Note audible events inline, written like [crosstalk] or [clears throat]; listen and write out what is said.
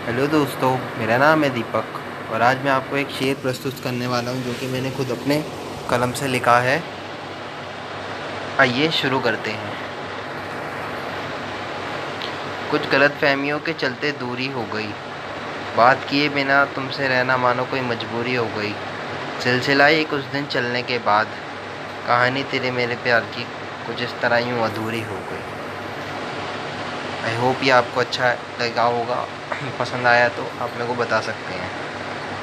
Hello दोस्तों, मेरा नाम है दीपक और आज मैं आपको एक शेर प्रस्तुत करने वाला हूँ जो कि मैंने खुद अपने कलम से लिखा है। आइए शुरू करते हैं। कुछ गलत फहमियों के चलते दूरी हो गई। बात किए बिना तुमसे रहना मानो कोई मजबूरी हो गई। सिलसिला ही कुछ दिन चलने के बाद, कहानी तेरे मेरे प्यार की कुछ इस तरह यूँ अधूरी हो गई। आई होप ये आपको अच्छा लगा होगा। [clears throat] पसंद आया तो आप मेरे को बता सकते हैं।